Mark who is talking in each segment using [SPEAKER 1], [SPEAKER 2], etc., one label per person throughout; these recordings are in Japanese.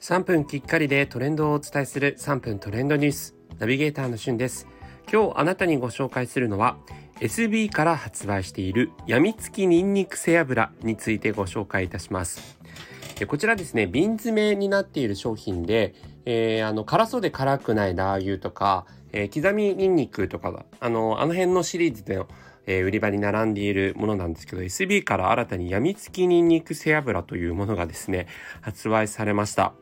[SPEAKER 1] 3分きっかりでトレンドをお伝えする3分トレンドニュース。ナビゲーターのしゅんです。今日あなたにご紹介するのは SB から発売しているやみつきニンニク背脂についてご紹介いたします。こちらですね瓶詰めになっている商品で、えー、あの辛そうで辛くないラー油とか、えー、刻みニンニクとかあのあの辺のシリーズでのえ、売り場に並んでいるものなんですけど SB から新たにやみつきニンニク背脂というものがですね発売されました。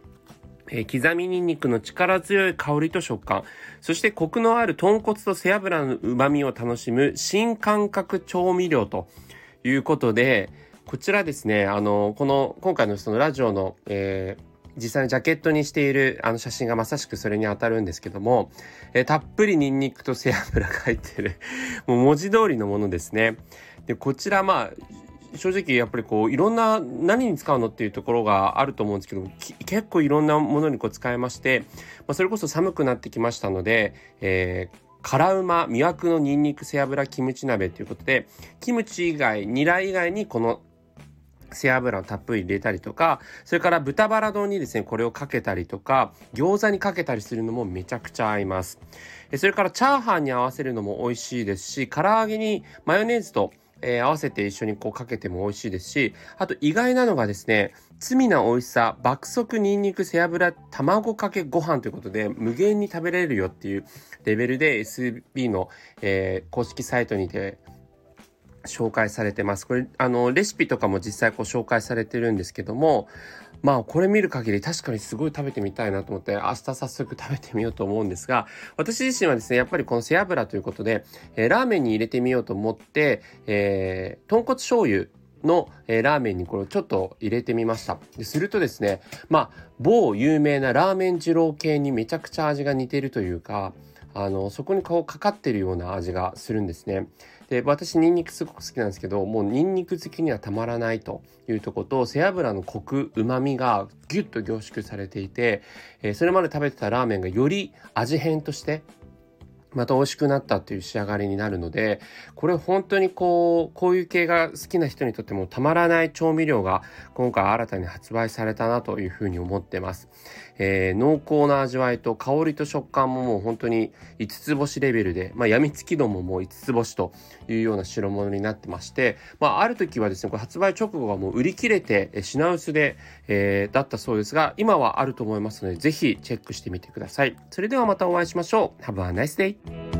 [SPEAKER 1] えー、刻みニンニクの力強い香りと食感、そしてコクのある豚骨と背脂の旨味を楽しむ新感覚調味料ということで、こちらですね、あの、この、今回のそのラジオの、えー、実際にジャケットにしているあの写真がまさしくそれに当たるんですけども、えー、たっぷりニンニクと背脂が入ってるもう文字通りのものですね。で、こちらまあ、正直やっぱりこういろんな何に使うのっていうところがあると思うんですけど結構いろんなものにこう使えまして、まあ、それこそ寒くなってきましたので、えー、辛うま魅惑のニンニク背脂キムチ鍋ということでキムチ以外ニラ以外にこの背脂をたっぷり入れたりとかそれから豚バラ丼にですねこれをかけたりとか餃子にかけたりするのもめちゃくちゃ合います。それからチャーハンに合わせるのも美味しいですし唐揚げにマヨネーズとえー、合わせて一緒にこうかけても美味しいですし、あと意外なのがですね、罪な美味しさ、爆速にんにく背脂卵かけご飯ということで、無限に食べれるよっていうレベルで SB の、えー、公式サイトにて紹介されてます。これ、あの、レシピとかも実際こう紹介されてるんですけども、まあこれ見る限り確かにすごい食べてみたいなと思って明日早速食べてみようと思うんですが私自身はですねやっぱりこの背脂ということで、えー、ラーメンに入れてみようと思って、えー、豚骨醤油の、えー、ラーメンにこれをちょっと入れてみましたするとですねまあ某有名なラーメン二郎系にめちゃくちゃ味が似てるというかあのそこにこうかかってるような味がするんですね。で私ニンニクすごく好きなんですけどもうニンニク好きにはたまらないというとこと背脂のコクうまみがギュッと凝縮されていて、えー、それまで食べてたラーメンがより味変としてまた美味しくなったという仕上がりになるので、これ本当にこう、こういう系が好きな人にとってもたまらない調味料が今回新たに発売されたなというふうに思ってます。えー、濃厚な味わいと香りと食感ももう本当に5つ星レベルで、まあ、病みつき度ももう5つ星というような代物になってまして、まあ、ある時はですね、これ発売直後はもう売り切れて品薄で、えー、だったそうですが、今はあると思いますので、ぜひチェックしてみてください。それではまたお会いしましょう。Have a nice day! day.